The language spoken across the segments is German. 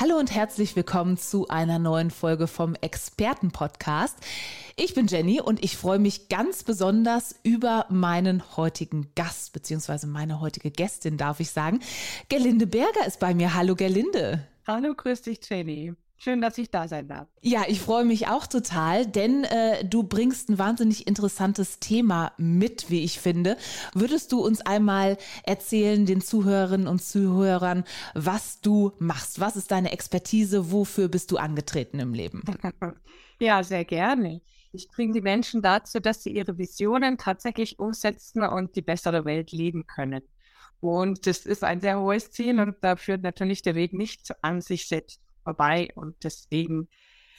Hallo und herzlich willkommen zu einer neuen Folge vom Expertenpodcast. Ich bin Jenny und ich freue mich ganz besonders über meinen heutigen Gast, beziehungsweise meine heutige Gästin, darf ich sagen. Gerlinde Berger ist bei mir. Hallo Gerlinde. Hallo, grüß dich, Jenny. Schön, dass ich da sein darf. Ja, ich freue mich auch total, denn äh, du bringst ein wahnsinnig interessantes Thema mit, wie ich finde. Würdest du uns einmal erzählen, den Zuhörerinnen und Zuhörern, was du machst? Was ist deine Expertise? Wofür bist du angetreten im Leben? ja, sehr gerne. Ich bringe die Menschen dazu, dass sie ihre Visionen tatsächlich umsetzen und die bessere Welt leben können. Und das ist ein sehr hohes Ziel und da führt natürlich der Weg nicht an sich selbst vorbei. Und deswegen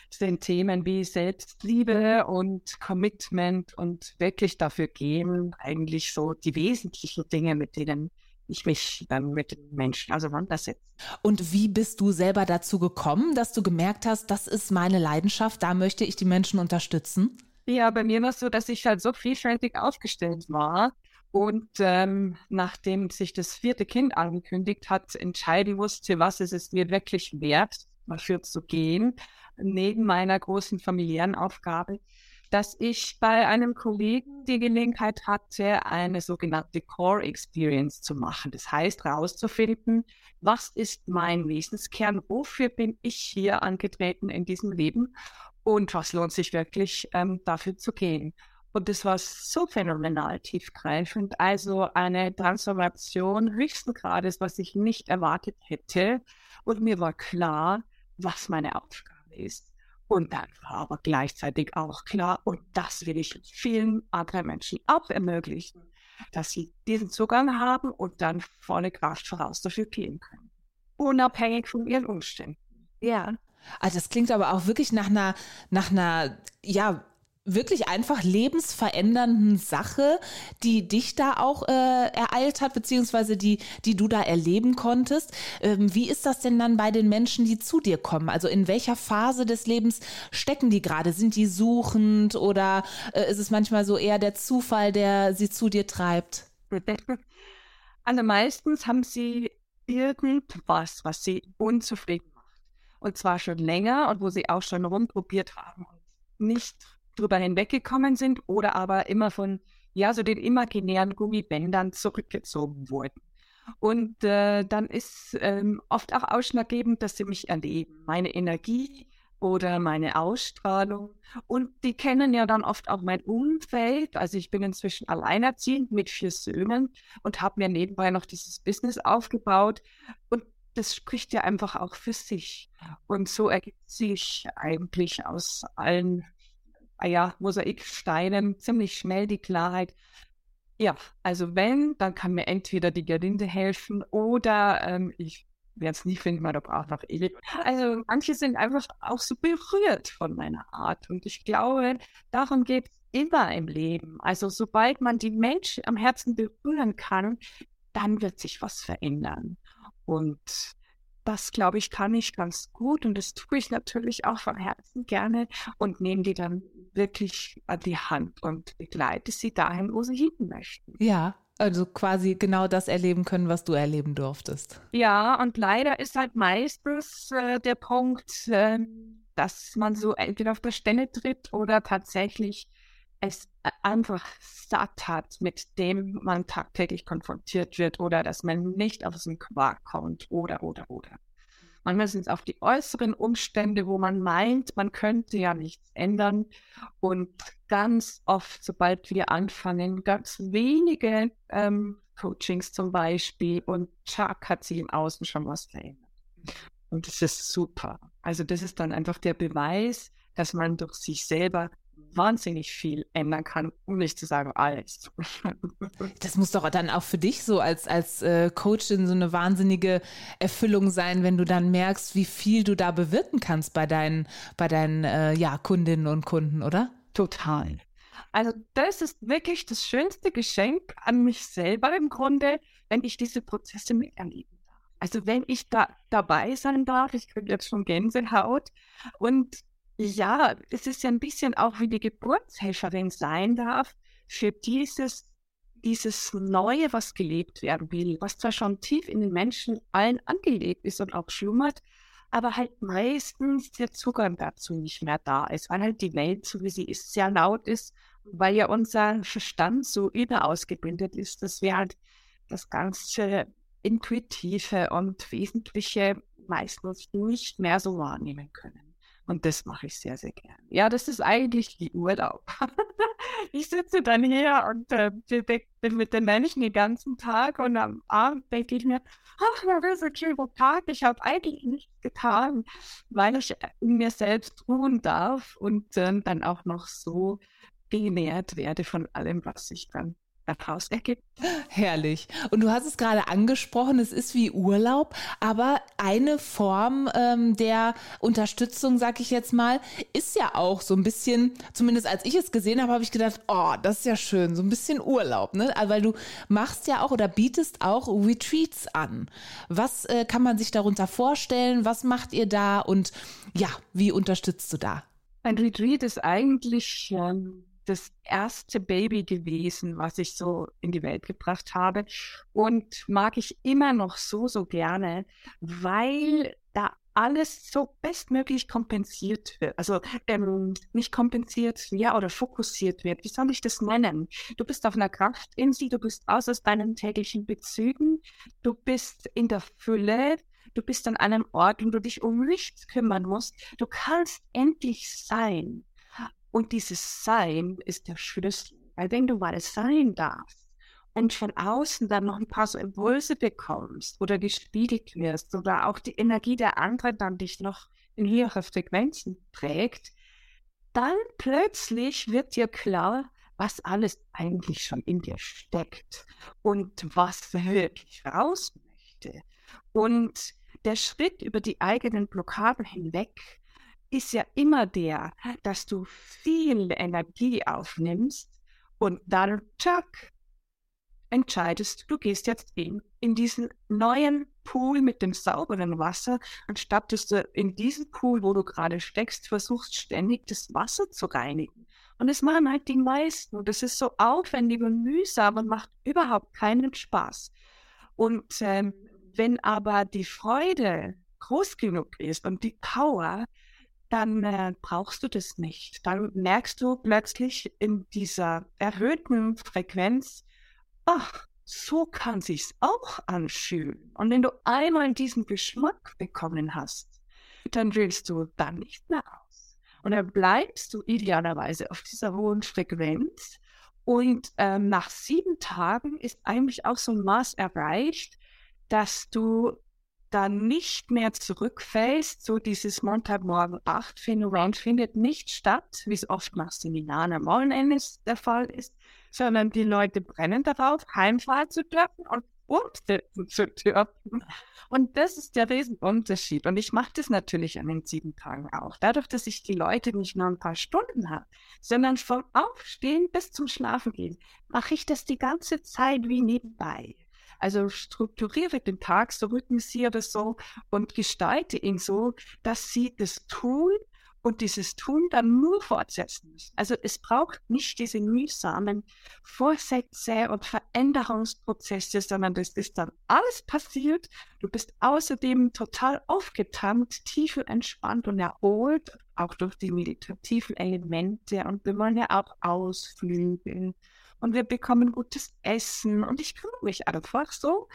sind Themen wie Selbstliebe und Commitment und wirklich dafür gehen eigentlich so die wesentlichen Dinge, mit denen ich mich dann mit den Menschen auseinandersetze. Und wie bist du selber dazu gekommen, dass du gemerkt hast, das ist meine Leidenschaft, da möchte ich die Menschen unterstützen? Ja, bei mir war es so, dass ich halt so vielfältig aufgestellt war und ähm, nachdem sich das vierte Kind angekündigt hat, entscheiden musste, was ist es mir wirklich wert, dafür zu gehen, neben meiner großen familiären Aufgabe, dass ich bei einem Kollegen die Gelegenheit hatte, eine sogenannte Core Experience zu machen. Das heißt, herauszufinden, was ist mein Wesenskern, wofür bin ich hier angetreten in diesem Leben und was lohnt sich wirklich ähm, dafür zu gehen. Und das war so phänomenal tiefgreifend. Also eine Transformation höchsten Grades, was ich nicht erwartet hätte. Und mir war klar, was meine Aufgabe ist. Und dann war aber gleichzeitig auch klar, und das will ich vielen anderen Menschen auch ermöglichen, dass sie diesen Zugang haben und dann volle Kraft voraus dafür gehen können. Unabhängig von ihren Umständen. Ja. Also das klingt aber auch wirklich nach einer, nach einer, ja, wirklich einfach lebensverändernden Sache, die dich da auch äh, ereilt hat, beziehungsweise die, die du da erleben konntest. Ähm, wie ist das denn dann bei den Menschen, die zu dir kommen? Also in welcher Phase des Lebens stecken die gerade? Sind die suchend oder äh, ist es manchmal so eher der Zufall, der sie zu dir treibt? Also meistens haben sie irgendwas, was sie unzufrieden macht. Und zwar schon länger und wo sie auch schon rumprobiert haben und nicht drüber hinweggekommen sind oder aber immer von, ja, so den imaginären Gummibändern zurückgezogen wurden. Und äh, dann ist ähm, oft auch ausschlaggebend, dass sie mich erleben, meine Energie oder meine Ausstrahlung. Und die kennen ja dann oft auch mein Umfeld. Also ich bin inzwischen alleinerziehend mit vier Söhnen und habe mir nebenbei noch dieses Business aufgebaut. Und das spricht ja einfach auch für sich. Und so ergibt sich eigentlich aus allen ja, Mosaiksteinen ziemlich schnell die Klarheit. Ja, also wenn, dann kann mir entweder die Gerlinde helfen oder ähm, ich werde es nie finden, man braucht noch ewig. Also manche sind einfach auch so berührt von meiner Art und ich glaube, darum geht es immer im Leben. Also sobald man die Menschen am Herzen berühren kann, dann wird sich was verändern. Und das, glaube ich, kann ich ganz gut und das tue ich natürlich auch von Herzen gerne und nehme die dann wirklich an die Hand und begleite sie dahin, wo sie hin möchten. Ja, also quasi genau das erleben können, was du erleben durftest. Ja, und leider ist halt meistens äh, der Punkt, äh, dass man so entweder auf der Stelle tritt oder tatsächlich es einfach satt hat, mit dem man tagtäglich konfrontiert wird oder dass man nicht aus dem Quark kommt oder, oder, oder. Manchmal sind es auch die äußeren Umstände, wo man meint, man könnte ja nichts ändern. Und ganz oft, sobald wir anfangen, ganz wenige ähm, Coachings zum Beispiel und Chuck hat sich im Außen schon was verändert. Und das ist super. Also das ist dann einfach der Beweis, dass man durch sich selber wahnsinnig viel ändern kann, um nicht zu sagen alles. Das muss doch dann auch für dich so als, als äh, Coachin so eine wahnsinnige Erfüllung sein, wenn du dann merkst, wie viel du da bewirken kannst bei deinen, bei deinen äh, ja, Kundinnen und Kunden, oder? Total. Also das ist wirklich das schönste Geschenk an mich selber im Grunde, wenn ich diese Prozesse miterleben darf. Also wenn ich da dabei sein darf, ich kriege jetzt schon Gänsehaut und ja, es ist ja ein bisschen auch wie die Geburtshelferin sein darf für dieses dieses Neue, was gelebt werden will, was zwar schon tief in den Menschen allen angelegt ist und auch schlummert, aber halt meistens der Zugang dazu nicht mehr da ist, weil halt die Welt, so wie sie ist, sehr laut ist, weil ja unser Verstand so überausgebildet ist, dass wir halt das ganze Intuitive und Wesentliche meistens nicht mehr so wahrnehmen können. Und das mache ich sehr, sehr gern. Ja, das ist eigentlich die Urlaub. ich sitze dann hier und äh, bin mit den Menschen den ganzen Tag und am Abend denke ich mir, ach, war das ein schöner Tag. Ich habe eigentlich nichts getan, weil ich äh, mir selbst ruhen darf und äh, dann auch noch so genährt werde von allem, was ich dann daraus ergibt. Herrlich. Und du hast es gerade angesprochen, es ist wie Urlaub, aber eine Form ähm, der Unterstützung, sag ich jetzt mal, ist ja auch so ein bisschen, zumindest als ich es gesehen habe, habe ich gedacht, oh, das ist ja schön, so ein bisschen Urlaub, ne? Also, weil du machst ja auch oder bietest auch Retreats an. Was äh, kann man sich darunter vorstellen? Was macht ihr da und ja, wie unterstützt du da? Ein Retreat ist eigentlich ähm das erste Baby gewesen, was ich so in die Welt gebracht habe. Und mag ich immer noch so, so gerne, weil da alles so bestmöglich kompensiert wird. Also ähm, nicht kompensiert, ja, oder fokussiert wird. Wie soll ich das nennen? Du bist auf einer Kraftinsel, du bist aus aus deinen täglichen Bezügen, du bist in der Fülle, du bist an einem Ort, wo du dich um nichts kümmern musst. Du kannst endlich sein. Und dieses Sein ist der Schlüssel. Weil wenn du mal sein darfst und von außen dann noch ein paar so Impulse bekommst oder gespiegelt wirst oder auch die Energie der anderen dann dich noch in höhere Frequenzen prägt, dann plötzlich wird dir klar, was alles eigentlich schon in dir steckt und was wirklich raus möchte. Und der Schritt über die eigenen Blockaden hinweg ist ja immer der, dass du viel Energie aufnimmst und dann, tschack, entscheidest, du gehst jetzt in, in diesen neuen Pool mit dem sauberen Wasser, anstatt dass du in diesem Pool, wo du gerade steckst, versuchst ständig das Wasser zu reinigen. Und das machen halt die meisten. Und das ist so aufwendig und mühsam und macht überhaupt keinen Spaß. Und ähm, wenn aber die Freude groß genug ist und die Power, dann äh, brauchst du das nicht. Dann merkst du plötzlich in dieser erhöhten Frequenz, ach, so kann sich's auch anfühlen. Und wenn du einmal diesen Geschmack bekommen hast, dann willst du dann nicht mehr aus. Und dann bleibst du idealerweise auf dieser hohen Frequenz. Und ähm, nach sieben Tagen ist eigentlich auch so ein Maß erreicht, dass du dann nicht mehr zurückfällst, so dieses Montagmorgen 8 Phänomen findet nicht statt, wie es oft nach Seminaren am Wochenende der Fall ist, sondern die Leute brennen darauf, heimfahren zu dürfen und umsetzen zu dürfen. Und das ist der Riesenunterschied. Und ich mache das natürlich an den sieben Tagen auch. Dadurch, dass ich die Leute nicht nur ein paar Stunden habe, sondern vom Aufstehen bis zum Schlafen gehen, mache ich das die ganze Zeit wie nebenbei. Also strukturiere den Tag, so rhythmisiere das so und gestalte ihn so, dass sie das tun und dieses Tun dann nur fortsetzen müssen. Also es braucht nicht diese mühsamen Vorsätze und Veränderungsprozesse, sondern das ist dann alles passiert. Du bist außerdem total aufgetankt, tief entspannt und erholt, auch durch die meditativen Elemente. Und wir wollen ja auch ausflügen und wir bekommen gutes Essen und ich kümmere mich einfach so,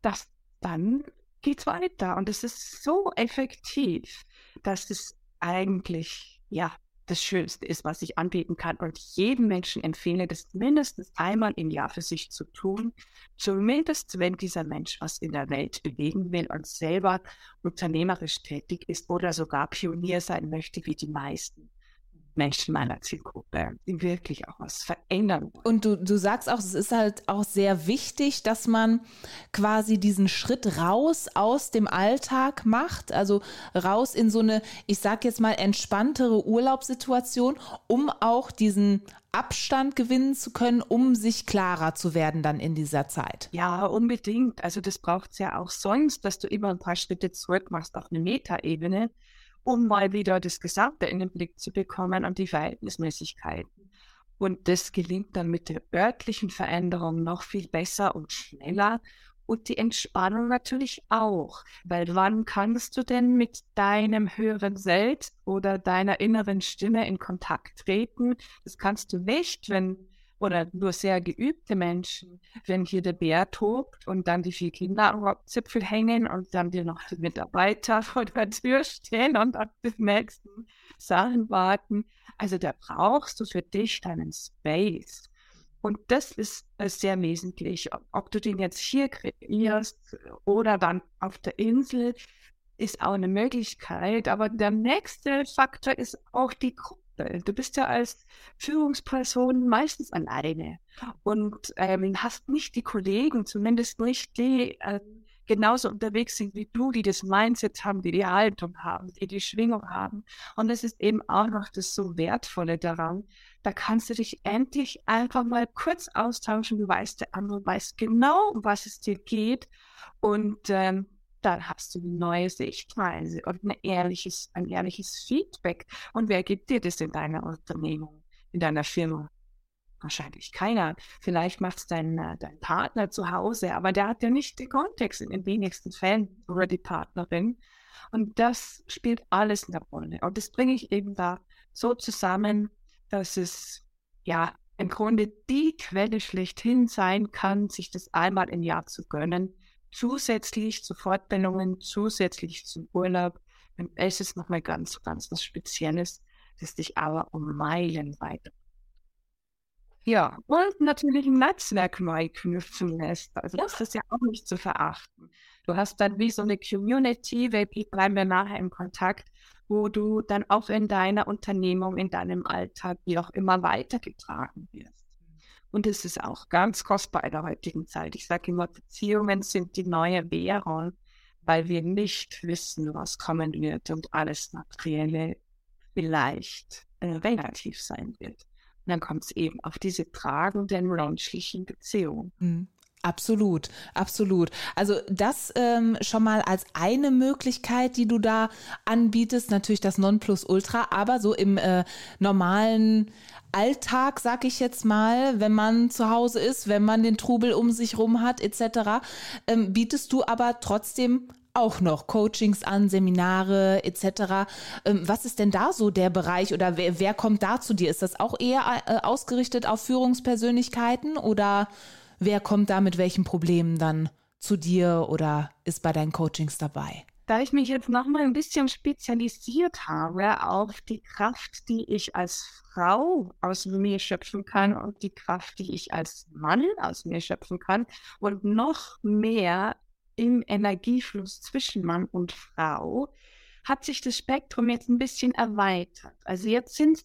dass dann geht's weiter und es ist so effektiv, dass es eigentlich ja das Schönste ist, was ich anbieten kann und jedem Menschen empfehle, das mindestens einmal im Jahr für sich zu tun, zumindest wenn dieser Mensch was in der Welt bewegen will und selber unternehmerisch tätig ist oder sogar Pionier sein möchte wie die meisten Menschen meiner Zielgruppe, die wirklich auch was verändern. Und du, du sagst auch, es ist halt auch sehr wichtig, dass man quasi diesen Schritt raus aus dem Alltag macht, also raus in so eine, ich sag jetzt mal, entspanntere Urlaubssituation, um auch diesen Abstand gewinnen zu können, um sich klarer zu werden dann in dieser Zeit. Ja, unbedingt. Also das braucht es ja auch sonst, dass du immer ein paar Schritte zurück machst auf eine Metaebene um mal wieder das Gesamte in den Blick zu bekommen und die Verhältnismäßigkeiten. Und das gelingt dann mit der örtlichen Veränderung noch viel besser und schneller. Und die Entspannung natürlich auch. Weil wann kannst du denn mit deinem höheren Selbst oder deiner inneren Stimme in Kontakt treten? Das kannst du nicht, wenn oder nur sehr geübte Menschen, wenn hier der Bär tobt und dann die vier Kinder am Zipfel hängen und dann dir noch die Mitarbeiter vor der Tür stehen und auf die nächsten Sachen warten. Also da brauchst du für dich deinen Space. Und das ist sehr wesentlich. Ob du den jetzt hier kreierst oder dann auf der Insel, ist auch eine Möglichkeit. Aber der nächste Faktor ist auch die Gruppe. Du bist ja als Führungsperson meistens alleine und ähm, hast nicht die Kollegen, zumindest nicht die äh, genauso unterwegs sind wie du, die das Mindset haben, die die Haltung haben, die die Schwingung haben. Und das ist eben auch noch das so Wertvolle daran. Da kannst du dich endlich einfach mal kurz austauschen. Du weißt, der andere weiß genau, um was es dir geht. Und ähm, dann hast du eine neue Sichtweise und ein ehrliches, ein ehrliches Feedback. Und wer gibt dir das in deiner Unternehmung, in deiner Firma? Wahrscheinlich keiner. Vielleicht macht es dein, äh, dein Partner zu Hause, aber der hat ja nicht den Kontext in den wenigsten Fällen oder die Partnerin. Und das spielt alles eine Rolle. Und das bringe ich eben da so zusammen, dass es ja im Grunde die Quelle schlechthin sein kann, sich das einmal im Jahr zu gönnen, zusätzlich zu Fortbildungen, zusätzlich zum Urlaub. Und es ist nochmal ganz, ganz was Spezielles, das dich aber um Meilen weiter. Ja, und natürlich ein Netzwerk neu knüpfen lässt. Also das ist ja auch nicht zu verachten. Du hast dann wie so eine Community, wir bleiben wir nachher im Kontakt, wo du dann auch in deiner Unternehmung, in deinem Alltag, wie auch immer weitergetragen wirst. Und es ist auch ganz kostbar in der heutigen Zeit. Ich sage immer, Beziehungen sind die neue Währung, weil wir nicht wissen, was kommen wird und alles Materielle vielleicht äh, relativ sein wird. Und dann kommt es eben auf diese tragenden menschlichen Beziehungen. Mhm. Absolut, absolut. Also das ähm, schon mal als eine Möglichkeit, die du da anbietest, natürlich das Nonplusultra, aber so im äh, normalen Alltag, sag ich jetzt mal, wenn man zu Hause ist, wenn man den Trubel um sich rum hat, etc., ähm, bietest du aber trotzdem auch noch Coachings an, Seminare etc. Ähm, was ist denn da so der Bereich oder wer, wer kommt da zu dir? Ist das auch eher äh, ausgerichtet auf Führungspersönlichkeiten oder wer kommt da mit welchen Problemen dann zu dir oder ist bei deinen Coachings dabei? Da ich mich jetzt nochmal ein bisschen spezialisiert habe auf die Kraft, die ich als Frau aus mir schöpfen kann und die Kraft, die ich als Mann aus mir schöpfen kann und noch mehr im Energiefluss zwischen Mann und Frau, hat sich das Spektrum jetzt ein bisschen erweitert. Also jetzt sind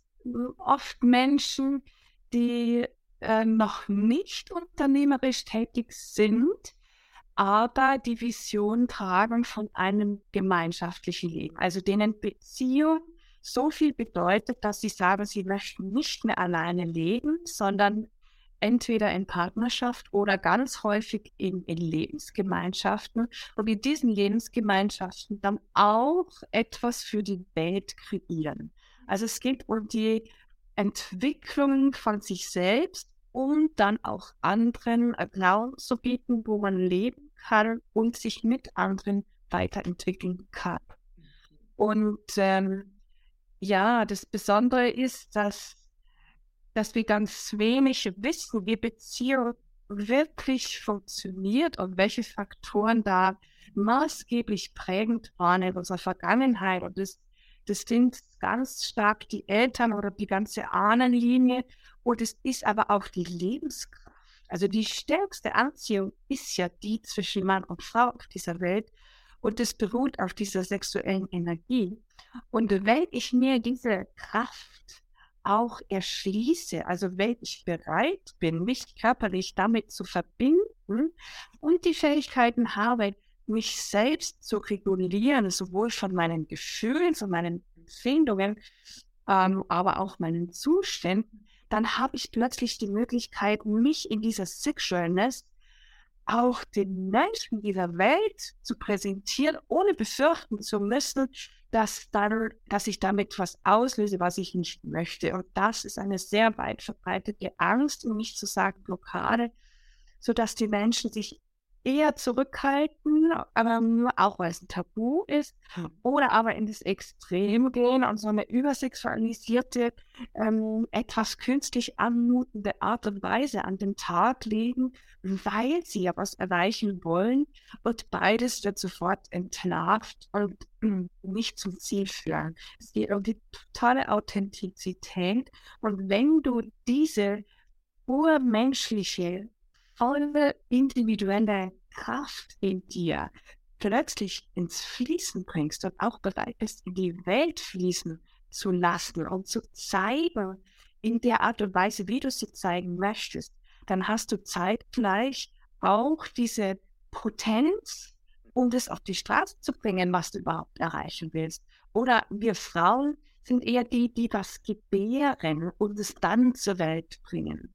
oft Menschen, die äh, noch nicht unternehmerisch tätig sind, aber die Vision tragen von einem gemeinschaftlichen Leben. Also denen Beziehung so viel bedeutet, dass sie sagen, sie möchten nicht mehr alleine leben, sondern entweder in Partnerschaft oder ganz häufig in, in Lebensgemeinschaften und in diesen Lebensgemeinschaften dann auch etwas für die Welt kreieren. Also es geht um die Entwicklung von sich selbst und dann auch anderen Raum zu bieten, wo man leben kann und sich mit anderen weiterentwickeln kann. Und ähm, ja, das Besondere ist, dass, dass wir ganz wenig wissen, wie Beziehung wirklich funktioniert und welche Faktoren da maßgeblich prägend waren in unserer Vergangenheit. Und das das sind ganz stark die Eltern oder die ganze Ahnenlinie. Und es ist aber auch die Lebenskraft. Also die stärkste Anziehung ist ja die zwischen Mann und Frau auf dieser Welt. Und es beruht auf dieser sexuellen Energie. Und wenn ich mir diese Kraft auch erschließe, also wenn ich bereit bin, mich körperlich damit zu verbinden und die Fähigkeiten habe, mich selbst zu regulieren, sowohl von meinen Gefühlen, von meinen Empfindungen, ähm, aber auch meinen Zuständen, dann habe ich plötzlich die Möglichkeit, mich in dieser Sexualness auch den Menschen dieser Welt zu präsentieren, ohne befürchten zu müssen, dass, dann, dass ich damit was auslöse, was ich nicht möchte. Und das ist eine sehr weit verbreitete Angst, um nicht zu sagen Blockade, sodass die Menschen sich eher zurückhalten, ähm, auch weil es ein Tabu ist, hm. oder aber in das Extrem gehen und so eine übersexualisierte, ähm, etwas künstlich anmutende Art und Weise an den Tag legen, weil sie ja was erreichen wollen und beides wird sofort entlarvt und äh, nicht zum Ziel führen. Es geht um die totale Authentizität und wenn du diese urmenschliche volle individuelle Kraft in dir plötzlich ins Fließen bringst und auch bereit bist, in die Welt fließen zu lassen und zu zeigen, in der Art und Weise, wie du sie zeigen möchtest, dann hast du zeitgleich auch diese Potenz, um das auf die Straße zu bringen, was du überhaupt erreichen willst. Oder wir Frauen sind eher die, die das gebären und es dann zur Welt bringen.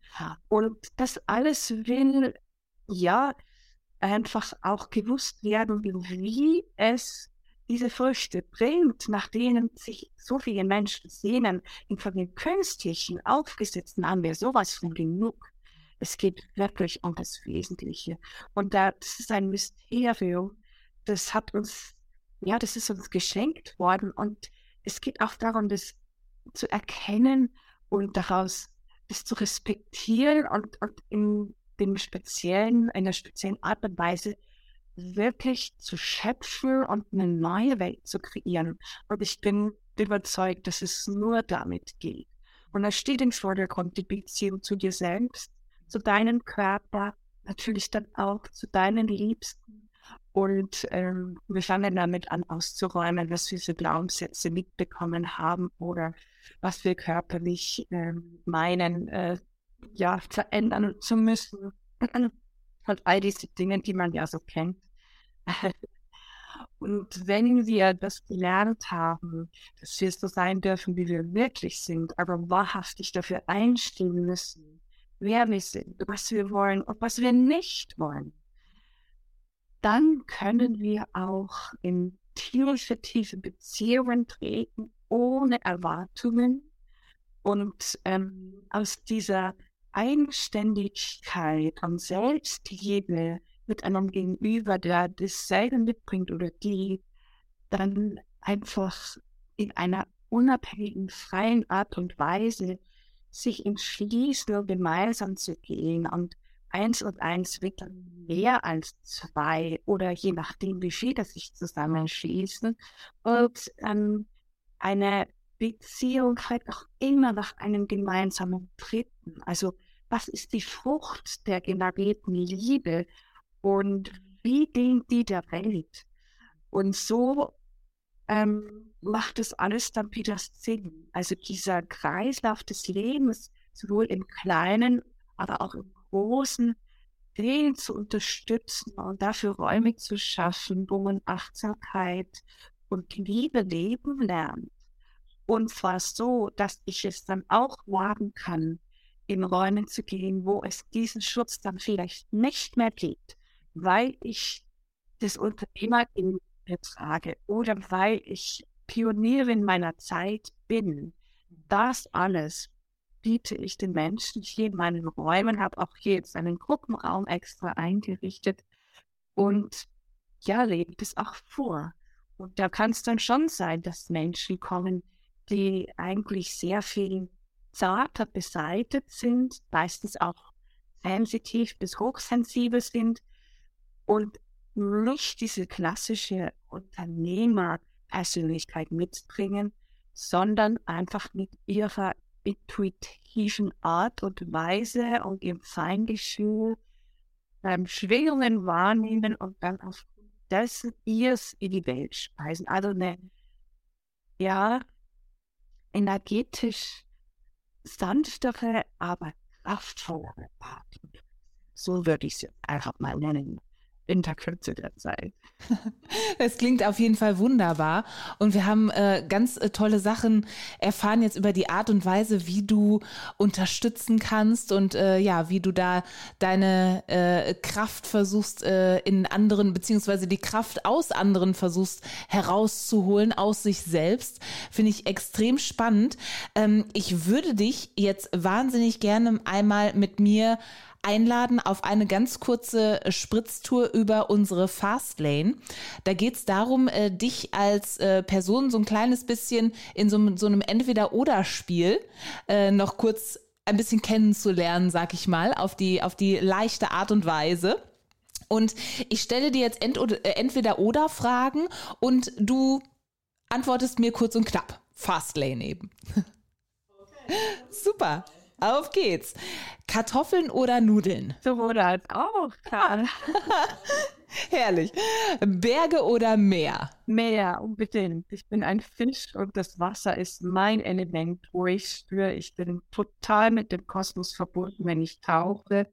Und das alles will ja einfach auch gewusst werden, wie es diese Früchte bringt, nach denen sich so viele Menschen sehnen. Und von den künstlichen, aufgesetzten haben wir sowas von genug. Es geht wirklich um das Wesentliche. Und das ist ein Mysterium, das hat uns, ja, das ist uns geschenkt worden. Und es geht auch darum, das zu erkennen und daraus das zu respektieren und, und in dem speziellen, in einer speziellen Art und Weise wirklich zu schöpfen und eine neue Welt zu kreieren. Und ich bin überzeugt, dass es nur damit geht. Und da steht im Vordergrund die Beziehung zu dir selbst, zu deinem Körper, natürlich dann auch zu deinen Liebsten. Und ähm, wir fangen damit an auszuräumen, was wir für Glaubenssätze mitbekommen haben oder was wir körperlich ähm, meinen, äh, ja, verändern zu müssen. halt all diese Dinge, die man ja so kennt. Und wenn wir das gelernt haben, dass wir so sein dürfen, wie wir wirklich sind, aber wahrhaftig dafür einstehen müssen, wer wir sind, was wir wollen und was wir nicht wollen, dann können wir auch in tierische, tiefe Beziehungen treten, ohne Erwartungen. Und ähm, aus dieser Eigenständigkeit und Selbstliebe mit einem Gegenüber, der dasselbe mitbringt oder die, dann einfach in einer unabhängigen, freien Art und Weise sich entschließen, gemeinsam zu gehen und eins und eins wird mehr als zwei oder je nachdem, wie viele sich zusammenschließen und ähm, eine Beziehung halt auch immer nach einem gemeinsamen Dritten. Also was ist die Frucht der generierten Liebe und wie dient die der Welt? Und so ähm, macht es alles dann wieder Sinn. Also dieser Kreislauf des Lebens, sowohl im Kleinen, aber auch im Großen, den zu unterstützen und dafür Räume zu schaffen, wo man Achtsamkeit und Liebe leben lernt. Und zwar so, dass ich es dann auch wagen kann, in Räumen zu gehen, wo es diesen Schutz dann vielleicht nicht mehr gibt, weil ich das Unternehmer in mir trage oder weil ich Pionierin meiner Zeit bin. Das alles biete ich den Menschen hier in meinen Räumen, habe auch hier jetzt einen Gruppenraum extra eingerichtet und ja, lebe das auch vor. Und da kann es dann schon sein, dass Menschen kommen, die eigentlich sehr viel zarter beseitet sind, meistens auch sensitiv bis hochsensibel sind und nicht diese klassische Unternehmerpersönlichkeit mitbringen, sondern einfach mit ihrer intuitiven Art und Weise und ihrem Feingefühl ähm, Schwingungen wahrnehmen und dann aufgrund dessen ihrs in die Welt speisen. Also eine, ja, energetisch sanftere, aber kraftvollere Art. So würde ich es einfach mal nennen in der Kürze der Zeit. Es klingt auf jeden Fall wunderbar. Und wir haben äh, ganz äh, tolle Sachen erfahren jetzt über die Art und Weise, wie du unterstützen kannst und äh, ja, wie du da deine äh, Kraft versuchst äh, in anderen, beziehungsweise die Kraft aus anderen versuchst herauszuholen, aus sich selbst. Finde ich extrem spannend. Ähm, ich würde dich jetzt wahnsinnig gerne einmal mit mir einladen auf eine ganz kurze Spritztour über unsere Fastlane. Da geht es darum, äh, dich als äh, Person so ein kleines bisschen in so, so einem Entweder-Oder-Spiel äh, noch kurz ein bisschen kennenzulernen, sag ich mal, auf die, auf die leichte Art und Weise. Und ich stelle dir jetzt ent äh, entweder oder Fragen und du antwortest mir kurz und knapp. Fastlane eben. Okay. Super. Auf geht's. Kartoffeln oder Nudeln? Sowohl als auch, klar. Herrlich. Berge oder Meer? Meer, unbedingt. Ich bin ein Fisch und das Wasser ist mein Element, wo ich spüre, ich bin total mit dem Kosmos verbunden, wenn ich tauche.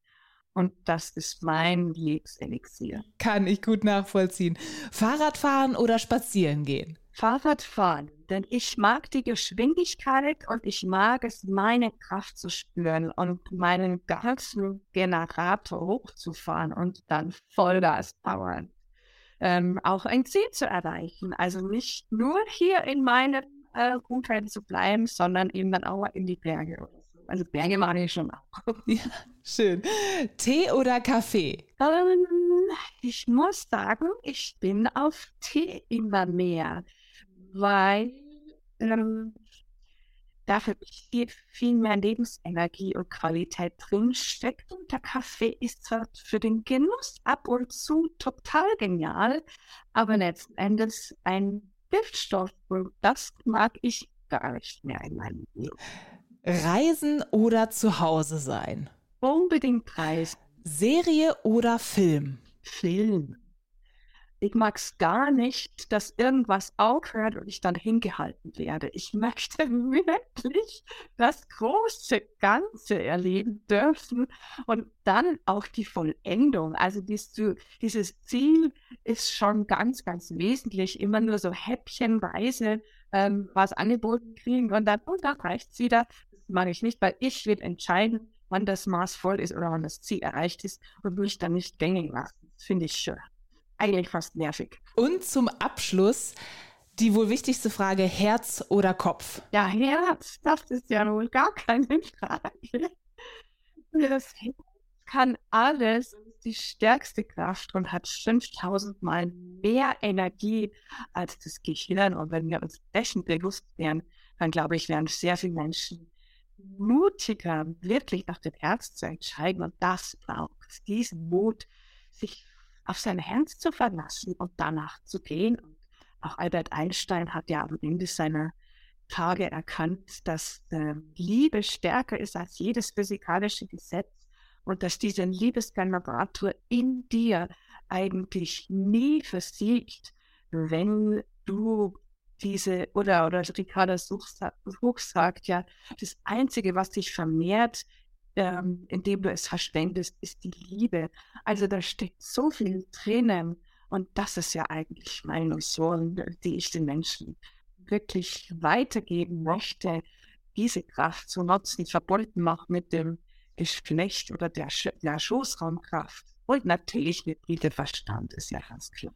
Und das ist mein Lebenselixier. Kann ich gut nachvollziehen. Fahrradfahren oder spazieren gehen? Fahrrad fahren, denn ich mag die Geschwindigkeit und ich mag es, meine Kraft zu spüren und meinen ganzen Generator hochzufahren und dann Vollgas powern. Ähm, auch ein Ziel zu erreichen. Also nicht nur hier in meinem äh, Umfeld zu bleiben, sondern eben dann auch in die Berge. Also Berge mache ich schon auch. Ja, schön. Tee oder Kaffee? Ähm, ich muss sagen, ich bin auf Tee immer mehr weil ähm, dafür viel, viel mehr Lebensenergie und Qualität drinsteckt. Und der Kaffee ist zwar für den Genuss ab und zu total genial, aber letzten Endes ein Giftstoff. Und das mag ich gar nicht mehr in meinem Leben. Reisen oder zu Hause sein? Unbedingt reisen. Serie oder Film? Film. Ich mag es gar nicht, dass irgendwas aufhört und ich dann hingehalten werde. Ich möchte wirklich das große Ganze erleben dürfen und dann auch die Vollendung. Also dieses, dieses Ziel ist schon ganz, ganz wesentlich. Immer nur so häppchenweise ähm, was angeboten kriegen und dann, und dann reicht es wieder. Das mag ich nicht, weil ich will entscheiden, wann das Maß voll ist oder wann das Ziel erreicht ist und mich dann nicht gängig lassen. Das finde ich schön eigentlich fast nervig. Und zum Abschluss die wohl wichtigste Frage, Herz oder Kopf? Ja, Herz, das ist ja wohl gar keine Frage. Das Herz kann alles, die stärkste Kraft und hat 5000 Mal mehr Energie als das Gehirn. Und wenn wir uns dessen bewusst wären, dann glaube ich, wären sehr viele Menschen mutiger, wirklich nach dem Herz zu entscheiden. Und das braucht es, diesen Mut, sich auf sein Herz zu verlassen und danach zu gehen. Und auch Albert Einstein hat ja am Ende seiner Tage erkannt, dass äh, Liebe stärker ist als jedes physikalische Gesetz und dass diese Liebesgenerator in dir eigentlich nie versiegt, wenn du diese, oder, oder Ricardo Such sagt ja, das Einzige, was dich vermehrt, ähm, indem du es verschwendest, ist die Liebe. Also da steckt so viel drinnen. Und das ist ja eigentlich meine Mission, die ich den Menschen wirklich weitergeben möchte, diese Kraft zu nutzen, verbunden auch mit dem Geschlecht oder der, Sch der Schoßraumkraft. Und natürlich hybride Verstand, ist ja ganz klar.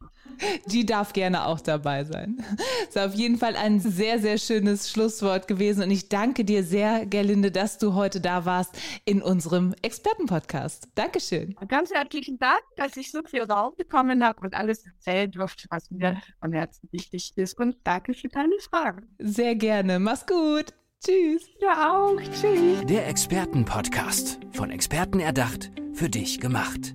Die darf gerne auch dabei sein. Das ist auf jeden Fall ein sehr, sehr schönes Schlusswort gewesen. Und ich danke dir sehr, Gerlinde, dass du heute da warst in unserem Expertenpodcast. Dankeschön. Ganz herzlichen Dank, dass ich so viel Raum bekommen habe und alles erzählen durfte, was mir von Herzen wichtig ist. Und danke für deine Fragen. Sehr gerne. Mach's gut. Tschüss. Ja auch. Tschüss. Der Expertenpodcast. Von Experten erdacht, für dich gemacht.